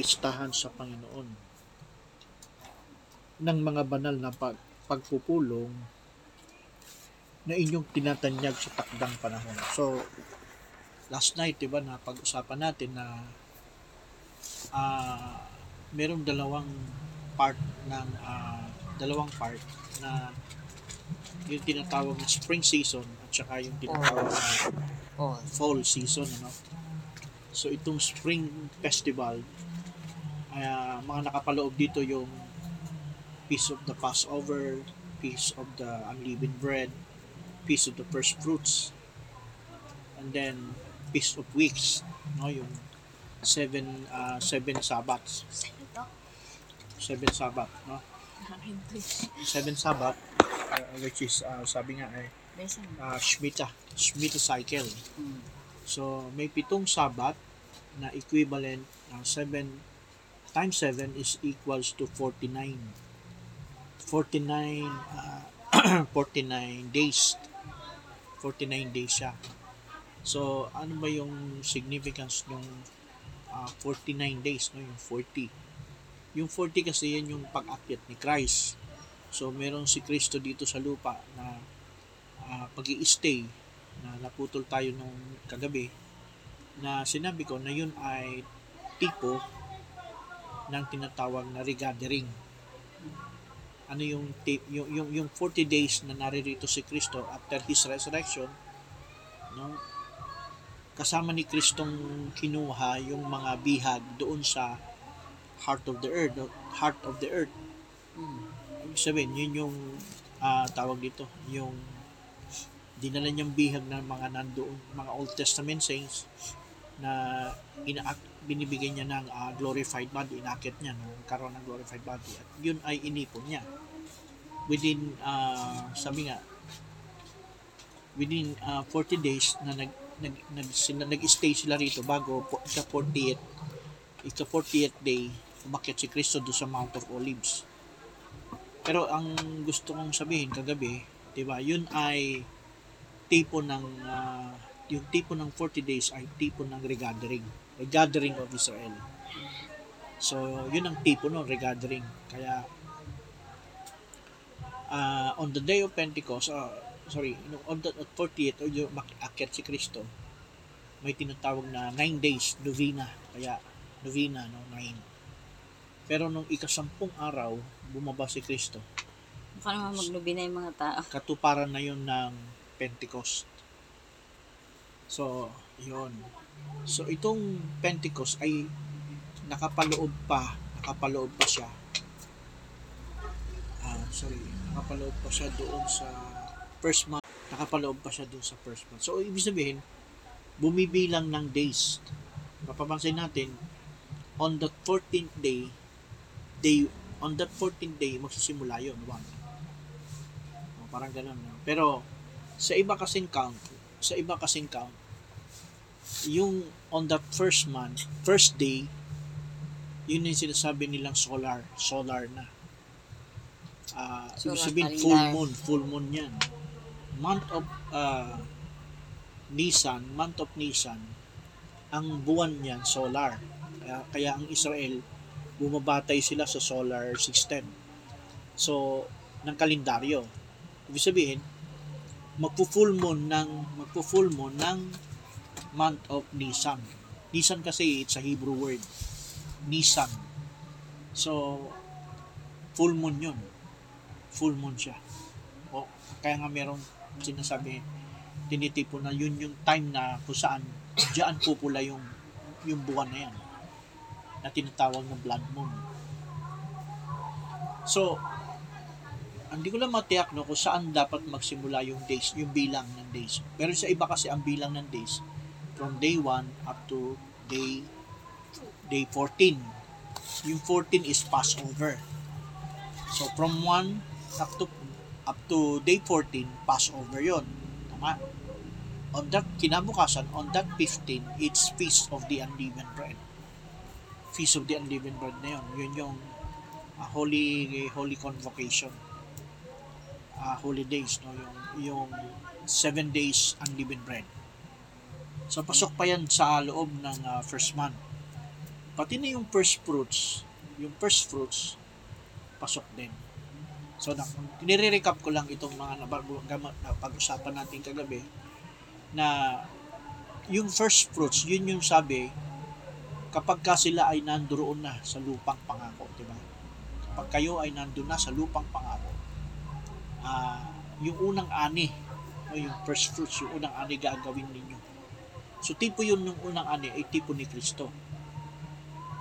pistahan sa Panginoon ng mga banal na pag, pagpupulong na inyong tinatanyag sa takdang panahon. So, last night, di ba, na pag-usapan natin na ah merong dalawang part ng ah, dalawang part na yung tinatawag na spring season at saka yung tinatawag na Oh, fall season ano? So itong spring festival ah, mga nakapaloob dito yung Feast of the Passover Feast of the Unleavened Bread Feast of the First Fruits and then Feast of Weeks no yung seven ah, seven to. seven Sabbath no seven Sabbath ah, which is ah, sabi nga ay Besan. ah, Shemitah Shemitah cycle Hmm. So, may pitong sabat na equivalent ng 7 times 7 is equals to 49. 49 ah, 49 days. 49 days siya. So, ano ba yung significance ng 49 days, no? Yung 40. Yung 40 kasi yan yung pag-akyat ni Christ. So, merong si Kristo dito sa lupa na uh, pag stay na naputol tayo nung kagabi na sinabi ko na yun ay tipo ng tinatawag na regathering. Ano yung, yung, yung, yung 40 days na naririto si Kristo after His resurrection, no? kasama ni Kristong kinuha yung mga bihag doon sa heart of the earth, heart of the earth. Hmm. Ibig sabihin, yun yung ah, tawag dito, yung dinala niyang bihag ng mga nandoon, mga Old Testament saints na ina binibigyan niya ng ah, glorified body, inakit niya, no? karoon ng glorified body. At yun ay inipon niya. Within, ah, sabi nga, within ah, 40 days na nag, nag, nag, sila, nag-stay sila rito bago po, ika 40th, ika 40th day, umakyat si Kristo doon sa Mount of Olives. Pero ang gusto kong sabihin kagabi, 'di ba? Yun ay tipo ng ah, yung tipo ng 40 days ay tipo ng regathering, regathering of Israel. So, yun ang tipo no, regathering. Kaya ah, on the day of Pentecost, ah, sorry, on the 40th, o yung akyat si Kristo, may tinatawag na 9 days, novena. Kaya, novena, no, 9. Pero nung ikasampung araw, bumaba si Kristo. Mukha naman maglubi na yung mga tao. Katuparan na yun ng Pentecost. So, yun. So, itong Pentecost ay nakapaloob pa, nakapaloob pa siya. Ah, sorry, nakapaloob pa siya doon sa first month. Nakapaloob pa siya doon sa first month. So, ibig sabihin, bumibilang ng days. Mapapansin natin, on the 14th day, day on that 14th day, magsisimula yun, one. O, parang ganun. Pero, sa iba kasing count, sa iba kasing count, yung on the first month, first day, yun yung sinasabi nilang solar, solar na. Ibig Solar sabihin, calendar. full moon, full moon yan. Month of ah, Nisan, month of Nisan, ang buwan niyan, solar. Kaya, kaya ang Israel, bumabatay sila sa solar system. So, ng kalendaryo. Ibig sabihin, magpo-full moon ng magpo-full moon ng month of Nisan. Nisan kasi it's a Hebrew word. Nisan. So, full moon yun. Full moon siya. O, kaya nga merong sinasabi, tinitipo na yun yung time na kung saan diyan pupula yung yung buwan na yan na tinatawag na blood moon. So, hindi ko lang matiyak no kung saan dapat magsimula yung days, yung bilang ng days. Pero sa iba kasi ang bilang ng days from day 1 up to day day 14. Yung 14 is Passover. So from 1 up to up to day 14, Passover yon. Tama? On that kinabukasan, on that 15, it's Feast of the Unleavened Bread. Feast of the Unleavened Bread na yun. Yun yung ah, holy holy convocation. Ah, holy days, no? Yung, yung seven days unleavened bread. So, pasok pa yan sa loob ng ah, first month. pati na yung first fruits, yung first fruits, pasok din. So, na, nire-recap ko lang itong mga nabago- gama- na pag-usapan natin kagabi na yung first fruits, yun yung sabi, kapag ka sila ay nandoon na sa lupang pangako, di ba? Kapag kayo ay nandun na sa lupang pangako, ah yung unang ani, o yung first fruits, yung unang ani gagawin ninyo. So, tipo yun yung unang ani ay tipo ni Kristo.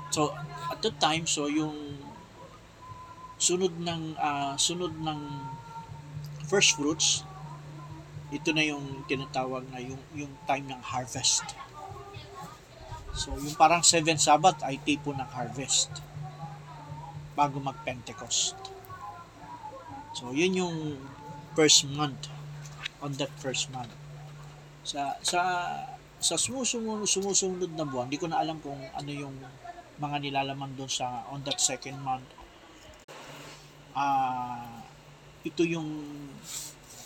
So, at that time, so yung sunod ng ah, sunod ng first fruits, ito na yung tinatawag na yung yung time ng harvest. So, yung parang seven Sabbath ay tipo ng harvest bago mag-Pentecost. So, yun yung first month on that first month. Sa sa sa sumusunod, sumusunod na buwan, hindi ko na alam kung ano yung mga nilalaman doon sa on that second month. Ah, ito yung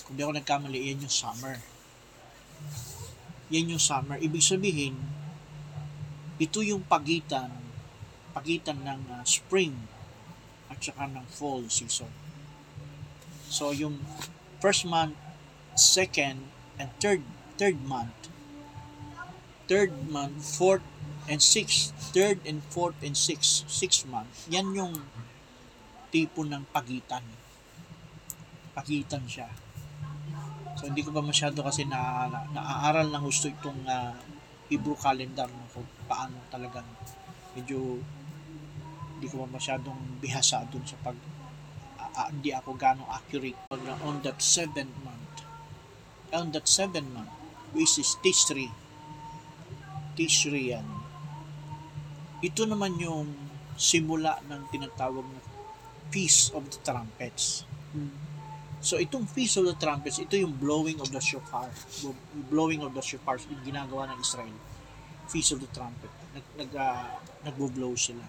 kung di ako nagkamali, yan yung summer. Yan yung summer. Ibig sabihin, ito yung pagitan pagitan ng ah, spring at saka ng fall season. So yung first month, second, and third third month, third month, fourth, and sixth, third and fourth and sixth, sixth month, yan yung tipo ng pagitan. Pagitan siya. So hindi ko pa masyado kasi na, na naaaral ng gusto itong ah, Hebrew calendar no, kung paano talagang medyo hindi ko pa masyadong bihasa dun sa pag ah, hindi ako ganong accurate on, on that seventh month on that seventh month which is Tishri Tishri yan ito naman yung simula ng tinatawag na Feast of the Trumpets So itong Feast of the Trumpets, ito yung blowing of the shofar. Blowing of the shofar yung ginagawa ng Israel. Feast of the Trumpet. Nag, nag, ah, nagbo-blow sila.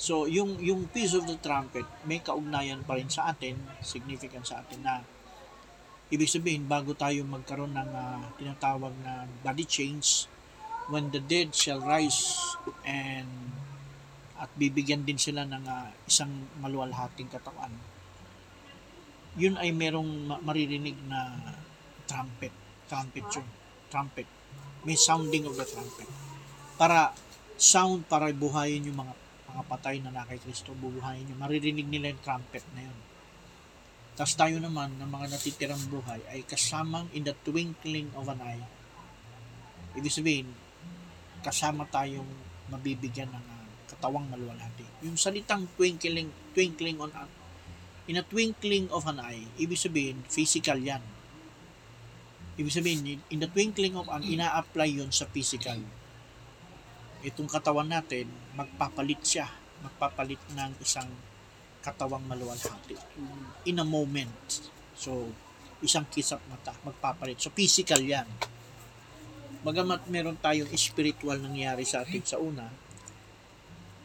So yung yung Feast of the Trumpet may kaugnayan pa rin sa atin, significant sa atin na ibig sabihin bago tayo magkaroon ng ah, tinatawag na body change when the dead shall rise and at bibigyan din sila ng ah, isang maluwalhating katawan yun ay merong ma- maririnig na trumpet. Trumpet yun. Trumpet. May sounding of the trumpet. Para sound para buhayin yung mga mga patay na na kay Kristo, bubuhayin yung maririnig nila yung trumpet na yun. Tapos tayo naman, ng mga natitirang buhay, ay kasamang in the twinkling of an eye. Ibig sabihin, kasama tayong mabibigyan ng ah, katawang maluwalhati. Yung salitang twinkling, twinkling on an in a twinkling of an eye, ibig sabihin, physical yan. Ibig sabihin, in the twinkling of an, ina-apply yun sa physical. Itong katawan natin, magpapalit siya. Magpapalit ng isang katawang maluwalhati. In a moment. So, isang kisap mata, magpapalit. So, physical yan. Bagamat meron tayong spiritual nangyari sa atin sa una,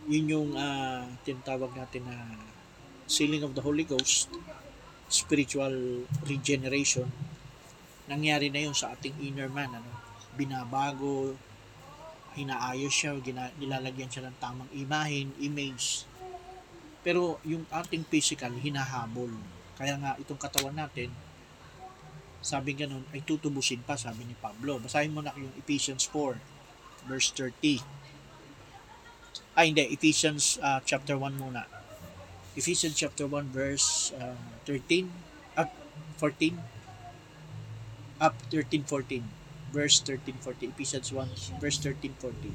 yun yung ah, tinatawag natin na sealing of the Holy Ghost, spiritual regeneration, nangyari na yun sa ating inner man. Ano? Binabago, hinaayos siya, gina, nilalagyan siya ng tamang imahin, image. Pero yung ating physical, hinahabol. Kaya nga itong katawan natin, sabi ganun, ay tutubusin pa, sabi ni Pablo. Basahin mo na yung Ephesians 4, verse 30. Ay, hindi. Ephesians ah, chapter 1 muna. Ephesians chapter 1 verse uh, 13 up 14 up 13 14 verse 13 14 Ephesians 1 verse 13 14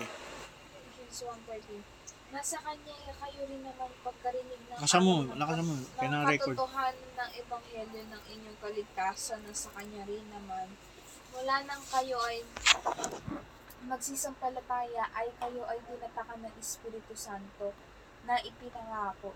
Ephesians 1.13 Nasa kanya kayo rin naman pagkarinig ng Lakas mo, lakas mo, ng kaya na-record. katotohanan ng ebanghelyo ng inyong kaligtasan na sa kanya rin naman wala nang kayo ay magsisampalataya ay kayo ay tinatakan ng Espiritu Santo na ipinangako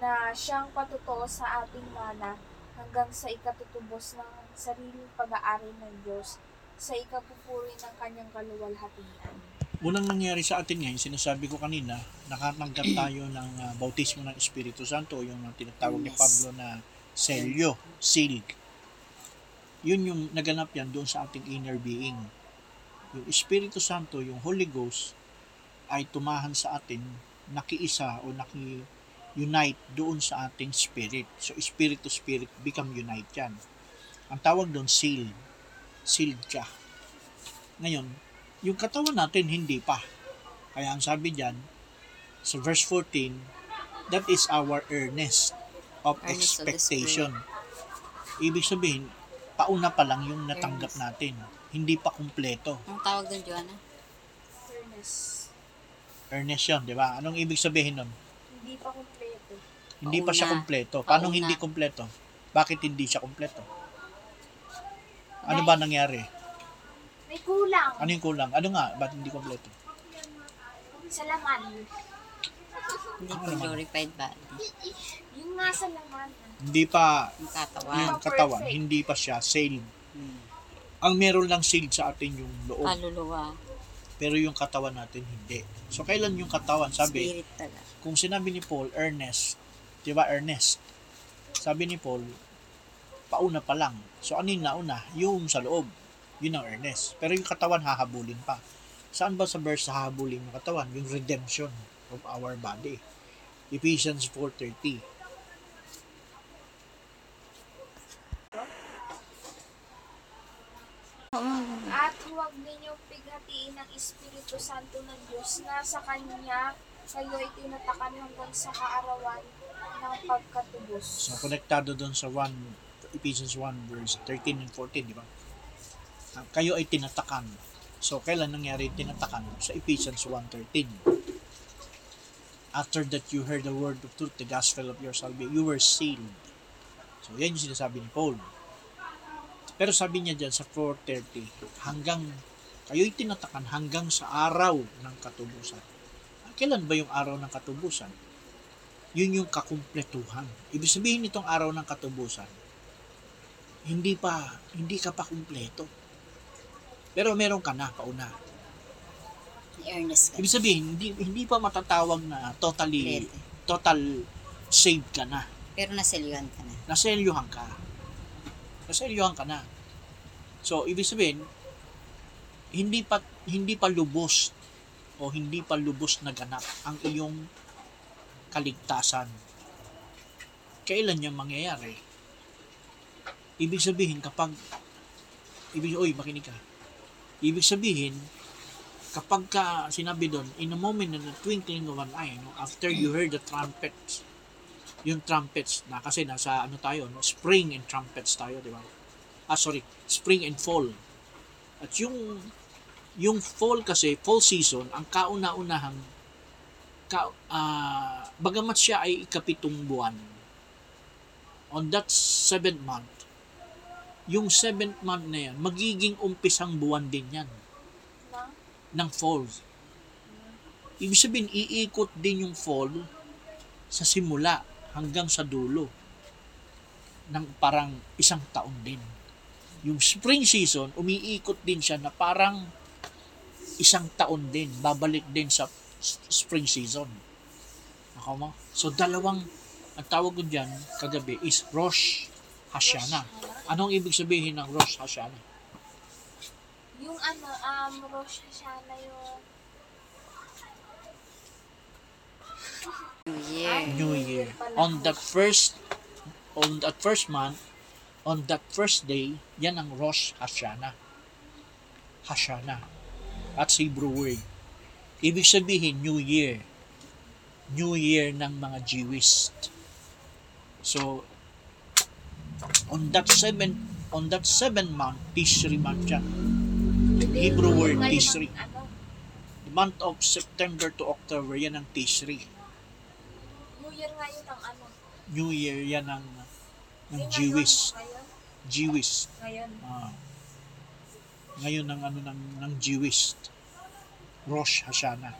na siyang patutuo sa ating mana hanggang sa ikatutubos ng sariling pag-aari ng Diyos sa ikapupuri ng kanyang kaluwalhatian. Unang nangyari sa atin ngayon, sinasabi ko kanina, nakatanggap tayo ng uh, bautismo ng Espiritu Santo, yung tinatawag ni Yes. Pablo na selyo, seal. yun yung naganap yan doon sa ating inner being. Yung Espiritu Santo, yung Holy Ghost, ay tumahan sa atin, nakiisa o naki-unite doon sa ating spirit. So, spirit to spirit become unite yan. Ang tawag doon, seal. Sealed ka. Ngayon, yung katawan natin, hindi pa. Kaya ang sabi dyan, sa verse 14, that is our earnest of Earnest of expectation. Ibig sabihin, pauna pa lang yung natanggap Earnest. natin. Hindi pa kumpleto. Ang tawag doon, Joanna? Fairness. Earnest yun, di ba? Anong ibig sabihin nun? Hindi pa kumpleto. Hindi pa siya Pauna. kumpleto. Paano Pauna. hindi kumpleto? Bakit hindi siya kumpleto? Ano ba nangyari? May kulang. Ano yung kulang? Ano nga? Ba't hindi kumpleto? Sa laman. Hindi Ano naman? glorified body. Yung nga sa laman. Hindi pa Yung katawan. yung katawan, perfect. hindi pa siya sealed. Hmm. Ang meron lang sealed sa atin yung loob, Kaluluwa. pero yung katawan natin hindi. So kailan yung katawan? Sabi, Spirit kung sinabi ni Paul, earnest, di ba earnest? Sabi ni Paul, pauna pa lang. So ano yung nauna? Yung sa loob. Yun ang earnest. Pero yung katawan hahabulin pa. Saan ba sa verse hahabulin yung katawan? Yung redemption of our body. Ephesians 4.30 At huwag ninyong pighatiin ng Espiritu Santo ng Diyos na sa Kanya kayo ay tinatakan hanggang sa kaarawan ng pagkatubos. So, konektado doon sa 1, Ephesians 1 verse 13 and 14, di ba? Ah, Kayo ay tinatakan. So, kailan nangyari tinatakan? Sa Ephesians 1.13. After that you heard the word of truth, the gospel of your salvation, you were sealed. So, yan yung sinasabi ni Paul. Pero sabi niya dyan sa 4.30, hanggang, kayo'y tinatakan hanggang sa araw ng katubusan. Kailan ba yung araw ng katubusan? yun yung kakumpletuhan. Ibig sabihin nitong araw ng katubusan, hindi pa, hindi ka pa kumpleto. Pero meron ka na, pauna. Earnest ka. Ibig sabihin, hindi, hindi pa matatawag na totally, Complete. total saved ka na. Pero naselyuhan ka na. Naselyuhan ka. Naselyuhan ka na. So, ibig sabihin, hindi pa, hindi pa lubos o hindi pa lubos na ganap ang iyong kaligtasan. Kailan yan mangyayari? Ibig sabihin, kapag, ibig, oy, makinig ka. Ibig sabihin, kapag ka, sinabi doon, in a moment in the twinkling of an eye, no, after you heard the trumpets, yung trumpets na kasi nasa ano tayo, no, spring and trumpets tayo, di ba? Ah, sorry, spring and fall. At yung yung fall kasi, fall season, ang kauna-unahang ka, ah, bagamat siya ay ikapitong buwan, on that seventh month, yung seventh month na yan, magiging umpisang buwan din yan Na? ng fall. Ibig sabihin, iikot din yung fall sa simula hanggang sa dulo ng parang isang taon din. Yung spring season, umiikot din siya na parang isang taon din. Babalik din sa spring season. Ako mo? So, dalawang, ang tawag ko dyan kagabi is Rosh Hashanah. Anong ibig sabihin ng Rosh Hashanah? Yung ano, um, Rosh Hashanah yung New Year. New Year. On that first on that first month, on that first day, yan ang Rosh Hashanah. Hashanah. At sa Hebrew word. Ibig sabihin, New Year. New Year ng mga Jewish. So, on that seven on that seven month, Tishri month yan. Hebrew word, Tishri. Ano, The month of September to October, yan ang Tishri. New Year ngayon ang ano. New Year, yan ang, ng Yung Jewish. Jewish. ngayon. Ah. ngayon ng ano ng ng Jewish Rosh Hashanah.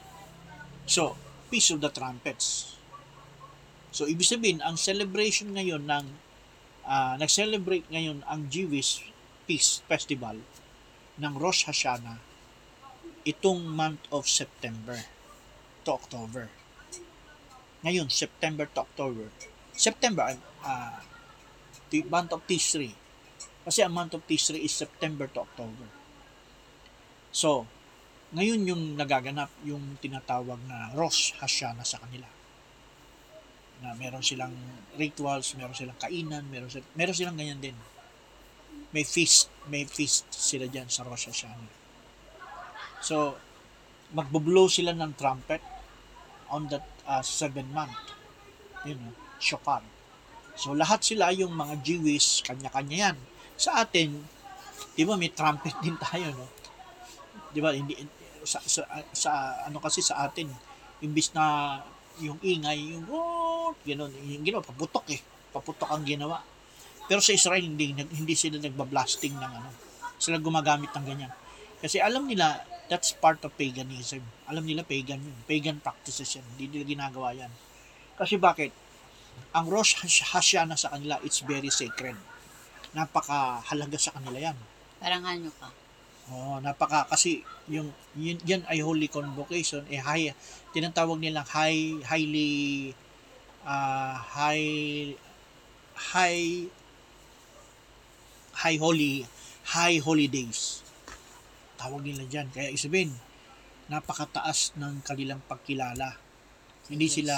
So, Feast of the Trumpets. So, ibig sabihin, ang celebration ngayon ng ah, nag-celebrate ngayon ang Jewish Peace Festival ng Rosh Hashanah itong month of September to October. Ngayon, September to October. September, ah, the month of Tishri. Kasi ang month of Tishrei is September to October. So, ngayon yung nagaganap yung tinatawag na Rosh Hashanah sa kanila. Na meron silang rituals, meron silang kainan, meron silang, meron silang ganyan din. May feast, may feast sila dyan sa Rosh Hashanah. So, magbublow sila ng trumpet on that uh, seven month. Yun, know, shofar. So, lahat sila, yung mga Jewish, kanya-kanya yan. Sa atin, di ba, may trumpet din tayo, no? Di ba, hindi, sa, sa, sa, ano kasi sa atin, imbis na yung ingay, yung, oh, gano'n, yung ginawa, paputok eh. Paputok ang ginawa. Pero sa Israel, hindi, hindi sila nagbablasting ng ano. Sila gumagamit ng ganyan. Kasi alam nila, that's part of paganism. Alam nila pagan yun. Pagan practices yan. Hindi nila ginagawa yan. Kasi bakit? Ang Rosh Hash- Hashanah sa kanila, it's very sacred. Napakahalaga sa kanila yan. Parang ano ka. Oh, napaka kasi yung yun, yan ay holy convocation eh high tinatawag nilang high highly uh, high high high holy high holidays. Tawag nila diyan. Kaya isabin napakataas ng kanilang pagkilala. Hindi Yes. sila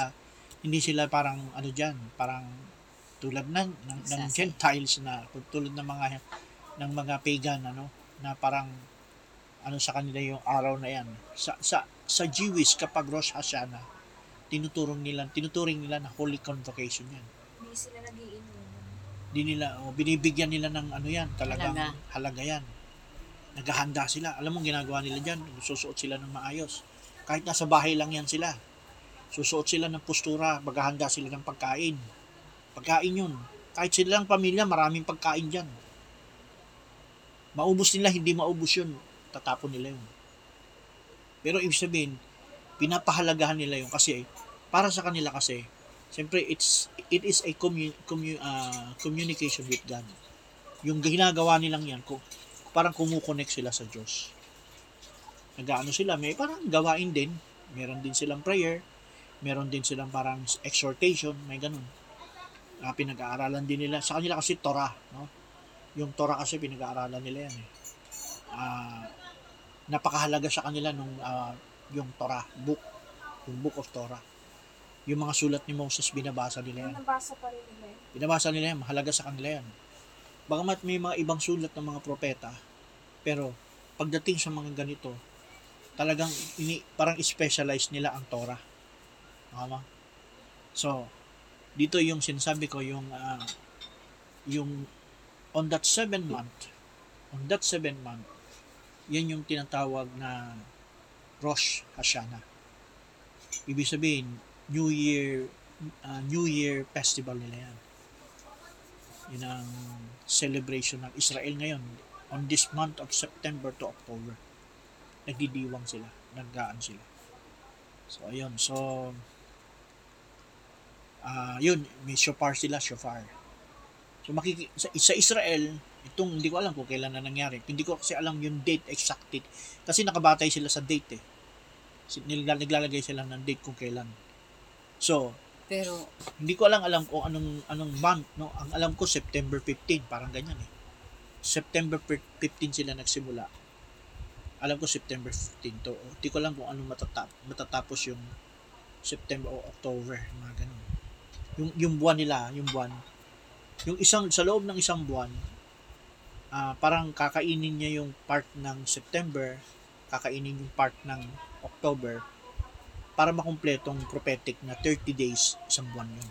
hindi sila parang ano diyan, parang tulad ng ng, ng. Gentiles na tulad ng mga ng mga pagan ano na parang ano sa kanila yung araw na yan. Sa sa sa Jewish kapag Rosh Hashanah, tinuturong nila tinuturing nila na holy convocation yan. Hindi sila nagiinom. Di nila oh, binibigyan nila ng ano yan, talagang Halaga. halaga, yan. Naghahanda sila. Alam mo ginagawa nila diyan, susuot sila ng maayos. Kahit nasa bahay lang yan sila. Susuot sila ng postura, maghahanda sila ng pagkain. Pagkain yun. Kahit silang pamilya, maraming pagkain diyan. Maubos nila, hindi maubos yun. Tatapon nila yun. Pero ibig sabihin, pinapahalagahan nila yun kasi para sa kanila kasi, siyempre it's it is a commu- commu- ah, communication with God. Yung ginagawa nilang yan, ko parang kumukonect sila sa Diyos. Nagaano sila, may parang gawain din. Meron din silang prayer, meron din silang parang exhortation, may ganun. Ah, pinag-aaralan din nila. Sa kanila kasi Torah, no? Yung Torah kasi pinag-aaralan nila yan eh. Ah, napakahalaga sa kanila nung ah, yung Torah book, yung book of Torah. Yung mga sulat ni Moses binabasa nila yan. Yung nabasa pa rin nila. eh. Binabasa nila yan, mahalaga sa kanila yan. Bagamat may mga ibang sulat ng mga propeta, pero pagdating sa mga ganito, talagang ini, parang specialize nila ang Torah. Tama? So, dito yung sinasabi ko, yung, ah, yung on that seven month, on that seven month, yan yung tinatawag na Rosh Hashanah. Ibig sabihin, New Year, ah, New Year festival nila yan. Yun ang celebration ng Israel ngayon on this month of September to October. Nagdidiwang sila, naggaan sila. So, ayun. So, ah yun, may shofar sila, shofar. So, makiki sa, sa Israel, itong, hindi ko alam kung kailan na nangyari. Hindi ko kasi alam yung date exact date. Kasi nakabatay sila sa date eh. Naglalagay sila ng date kung kailan. So, Pero, hindi ko alam alam kung anong anong month no? Ang alam ko September 15 parang ganyan eh. September 15 sila nagsimula. Alam ko September 15 to. Hindi ko alam kung anong matatap, matatapos yung September o October mga ganun. Yung yung buwan nila yung buwan. Yung isang sa loob ng isang buwan ah, parang kakainin niya yung part ng September kakainin yung part ng October para makumpletong prophetic na 30 days isang buwan yun.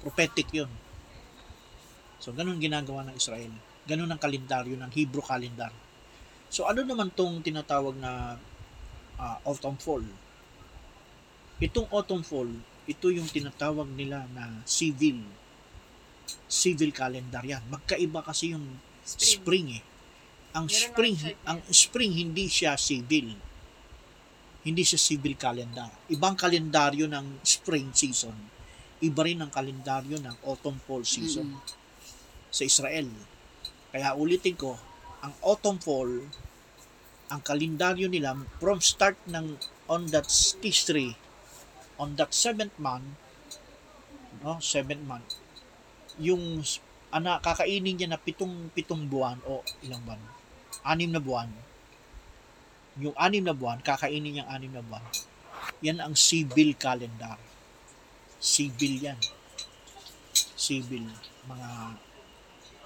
Prophetic yun. So, ganun ginagawa ng Israel. Ganun ang kalendaryo ng Hebrew calendar. So, ano naman tong tinatawag na ah, autumn fall? Itong autumn fall, ito yung tinatawag nila na civil. Civil calendar yan. Magkaiba kasi yung spring, eh. Ang Meron spring, ang spring hindi siya civil hindi siya civil calendar. Ibang kalendaryo ng spring season. Iba rin ang kalendaryo ng autumn fall season mm, sa Israel. Kaya ulitin ko, ang autumn fall, ang kalendaryo nila from start ng on that history, on that seventh month, no, seventh month, yung ana kakainin niya na pitong pitong buwan o ilang buwan? Anim na buwan. Yung anim na buwan, kakainin niya anim na buwan. Yan ang civil calendar. Civil yan. Civil. Mga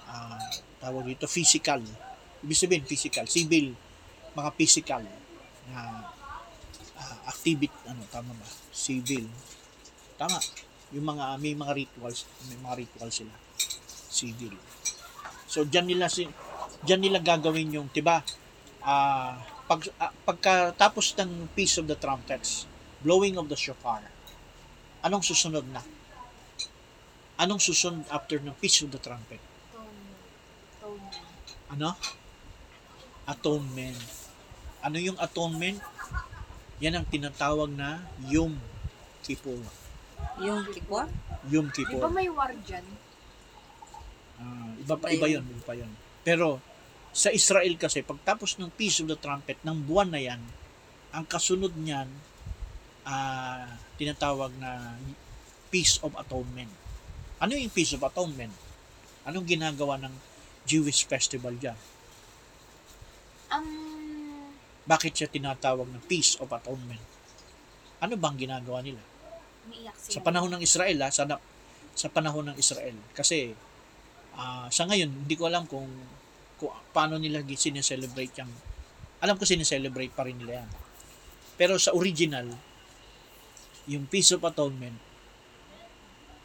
ah, tawag dito, physical. Ibig sabihin, physical. Civil. Mga physical na ah, activity, ano, tama ba? Civil. Tama. Yung mga, may mga rituals, may mga rituals sila. Civil. So, dyan nila, si, dyan nila gagawin yung, tiba, ah, pag, ah, pagkatapos ng Peace of the Trumpets, blowing of the shofar, anong susunod na? Anong susunod after ng Peace of the Trumpet? Atonement. Ano? Atonement. Ano yung atonement? Yan ang tinatawag na Yom Kippur. Yung kipor? Yom Di ba Kippur. may war dyan? Ah, iba pa iba 'yon, iba pa 'yon. Pero sa Israel kasi pagtapos ng Peace of the Trumpet ng buwan na 'yan, ang kasunod niyan ah tinatawag na Peace of Atonement. Ano yung Peace of Atonement? Anong ginagawa ng Jewish festival diyan? Ang... Bakit siya tinatawag na Peace of Atonement? Ano bang ginagawa nila? Sa panahon ng Israel, ha? Sa, na- sa panahon ng Israel. Kasi, ah, sa ngayon, hindi ko alam kung, kung paano nila sineselebrate yung, alam ko sineselebrate pa rin nila yan. Pero sa original, yung Peace of Atonement,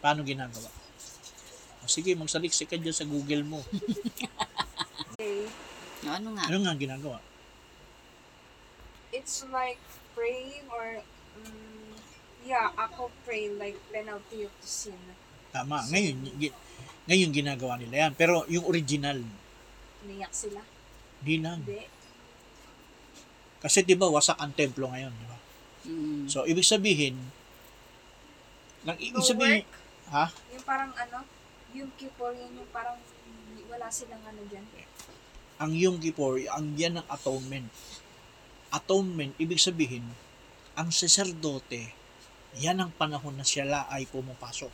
paano ginagawa? O, sige, magsaliksik ka dyan sa Google mo. Okay. No, ano nga? Ano nga ginagawa? It's like praying or... Um, yeah, ako pray like penalty of the sin. Tama. Ngayon, gi- ngayon ginagawa nila yan. Pero yung original, Umiiyak sila. hindi lang. Hindi. Kasi 'di ba wasak ang templo ngayon, di ba? Mm. So ibig sabihin nang ibig No sabihin, work. ha? Yung parang ano, yung Kippur, yun yung parang wala silang ano dyan. Ang Yom Kippur, ang yan ng atonement. Atonement ibig sabihin ang saserdote yan ang panahon na sila ay pumapasok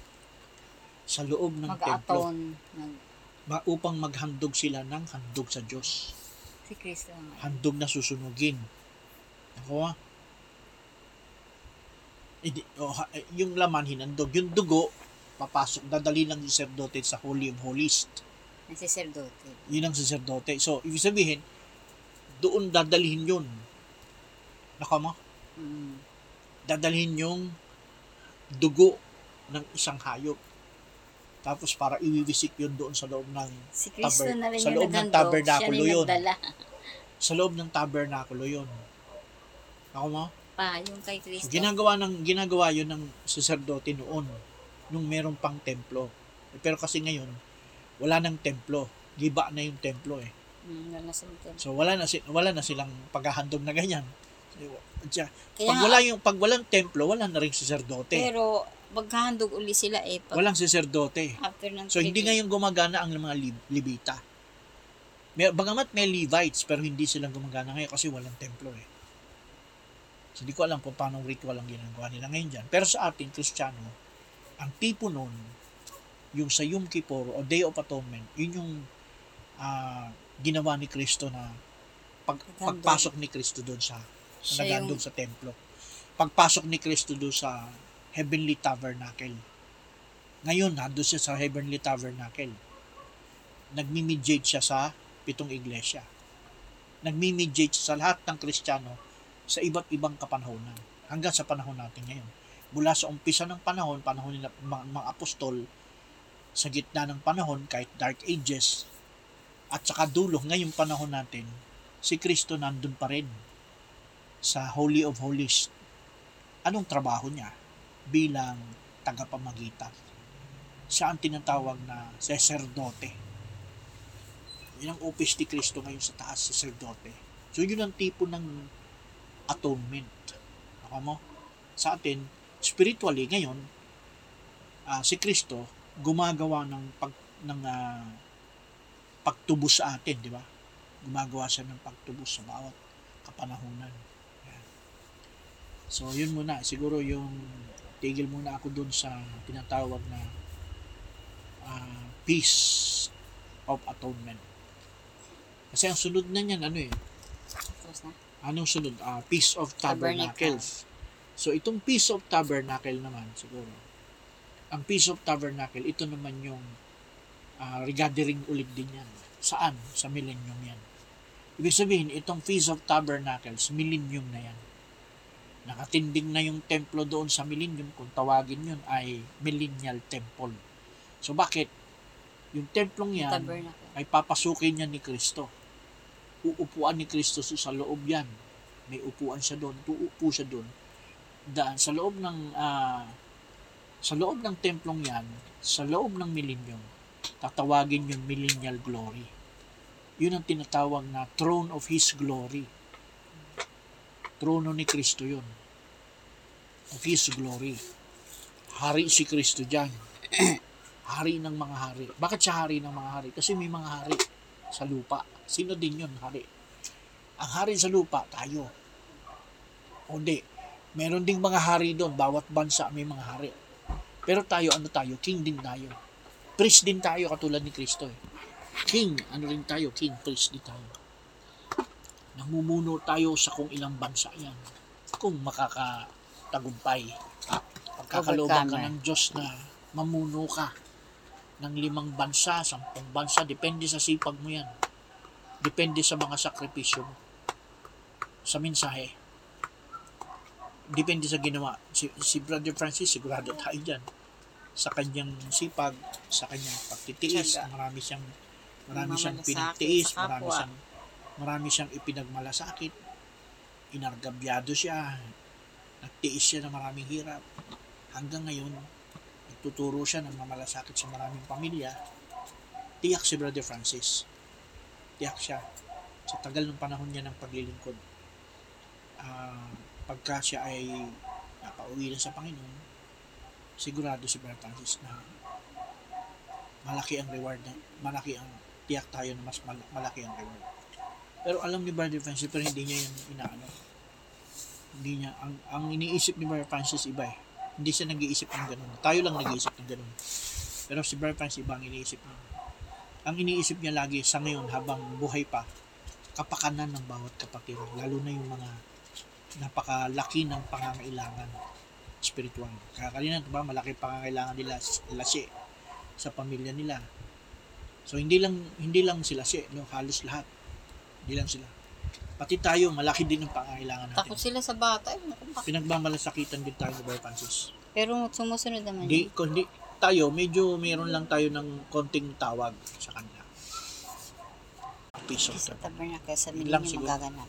sa loob ng templo Mag-aton. Nag, ma- upang maghandog sila ng handog sa Diyos. si Kristo handog na susunugin. Ako ah. Hindi, oh, ha- eh, yung laman hinandog. Yung dugo, papasok, dadali ng sacerdote sa Holy of Holies. Ang sacerdote. Yun ang sacerdote. So, ibig sabihin, doon dadalhin yun. Naka mo? Mm. Dadalhin yung dugo ng isang hayop. Tapos para iwiwisik yun doon sa loob ng Si Kristo Taber- na rin sa loob ng tabernakulo yun. sa loob ng tabernakulo yun. Ako mo? Pa, yung kay Kristo. Ginagawa ng ginagawa 'yun ng sacerdote noon nung meron pang templo. Pero kasi ngayon wala nang templo. Giba na yung templo eh. Mm, wala sa temple. So wala na si, wala na silang paghahandog na ganyan. Kaya, pag wala yung pag walang templo, wala na ring sacerdote. pero maghahandog uli sila eh. Pag Walang sacerdote. after ng So hindi ngayon gumagana ang mga Li- Levita. May, bagamat may Levites pero hindi sila gumagana ngayon kasi walang templo eh. So hindi ko alam kung paano ritual ang ginagawa nila ngayon dyan. Pero sa ating Kristiyano, ang tipo nun, yung sa Yom Kippur o Day of Atonement, yun yung ah, ginawa ni Kristo na pag, pagpasok ni Kristo doon sa Siya nagandog sa templo. Pagpasok ni Kristo doon sa Heavenly Tabernacle. Ngayon, nandun siya sa Heavenly Tabernacle. Nagmi-mediate siya sa pitong iglesia. Nagmi-mediate sa lahat ng Kristiyano sa iba't ibang kapanahonan. Hanggang sa panahon natin ngayon. Mula sa umpisa ng panahon, panahon nila mga, mga apostol, sa gitna ng panahon, kahit Dark Ages, at saka dulo, ngayong panahon natin, si Kristo nandun pa rin sa Holy of Holies. Anong trabaho niya bilang tagapamagitan? Siya ang tinatawag na sacerdote. Yun ang office ni Kristo ngayon sa taas, sacerdote. So yun ang tipo ng atonement. Ako mo? Sa atin, spiritually ngayon, ah, si Kristo gumagawa ng pag ng ah, pagtubos sa atin, di ba? Gumagawa siya ng pagtubos sa bawat kapanahunan. Yan. So, yun muna. Siguro yung tigil muna ako dun sa tinatawag na ah, Peace of Atonement. Kasi ang sunod na niyan, ano eh, anong sunod? Ah, Peace of Tabernacle. Tabernacles. So, itong Peace of Tabernacle naman, siguro, ang Peace of Tabernacle, ito naman yung ah, regathering ulit din yan. Saan? Sa millennium yan. Ibig sabihin, itong Feast of Tabernacles, millennium na yan. Nakatinding na yung templo doon sa millennium, kung tawagin yun ay millennial temple. So bakit? Yung templong yan Tabernacle. ay papasukin niya ni Kristo. Uupuan ni Kristo so sa loob yan. May upuan siya doon, tuupo siya doon. Daan, sa loob ng ah, sa loob ng templong yan, sa loob ng millennium, tatawagin yung millennial glory. Yun ang tinatawag na throne of His glory. Trono ni Kristo yun. Of His glory. Hari si Kristo dyan. hari ng mga hari. Bakit siya hari ng mga hari? Kasi may mga hari sa lupa. Sino din yun, hari? Ang hari sa lupa, tayo. O di, meron ding mga hari doon. Bawat bansa may mga hari. Pero tayo, ano tayo? King din tayo. Priest din tayo katulad ni Kristo eh. King, ano rin tayo? King, priest din tayo. Namumuno tayo sa kung ilang bansa yan. Kung makakatagumpay. Pagkakalooban ka ng Diyos na mamuno ka ng limang bansa, sampung bansa, depende sa sipag mo yan. Depende sa mga sakripisyo mo. Sa mensahe. Depende sa ginawa. Si, si Brother Francis, sigurado tayo dyan. Sa kanyang sipag, sa kanyang pagtitiis, marami siyang marami siyang pinagtiis, marami siyang marami siyang ipinagmalasakit. Inargabyado siya. Nagtiis siya ng maraming hirap. Hanggang ngayon, nagtuturo siya ng mamalasakit sa maraming pamilya. Tiyak si Brother Francis. Tiyak siya. Sa tagal ng panahon niya ng paglilingkod. Ah, pagka siya ay napauwi na sa Panginoon, sigurado si Brother Francis na malaki ang reward na, malaki ang tiyak tayo na mas mal- malaki ang reward. Pero alam ni Brother Francis, pero hindi niya yung inaano. Hindi niya, ang, ang iniisip ni Brother Francis iba eh. Hindi siya nag-iisip ng ganun. Tayo lang nag-iisip ng ganun. Pero si Brother Francis iba ang iniisip niya. Ang iniisip niya lagi sa ngayon habang buhay pa, kapakanan ng bawat kapatid. Lalo na yung mga napakalaki ng pangangailangan spiritual. Kaya kanina, diba, malaki pangangailangan nila lasi sa pamilya nila. So hindi lang hindi lang sila si, no, halos lahat. Hindi lang sila. Pati tayo, malaki din ang pangangailangan natin. Takot sila sa bata. Ay, naku? Pinagmamalasakitan din tayo Brother Francis. Pero sumusunod naman Hindi, hindi, tayo, medyo mayroon lang tayo ng konting tawag sa kanya. Peace of Sa tabernacle sa Yun lang millennium siguro. magaganap.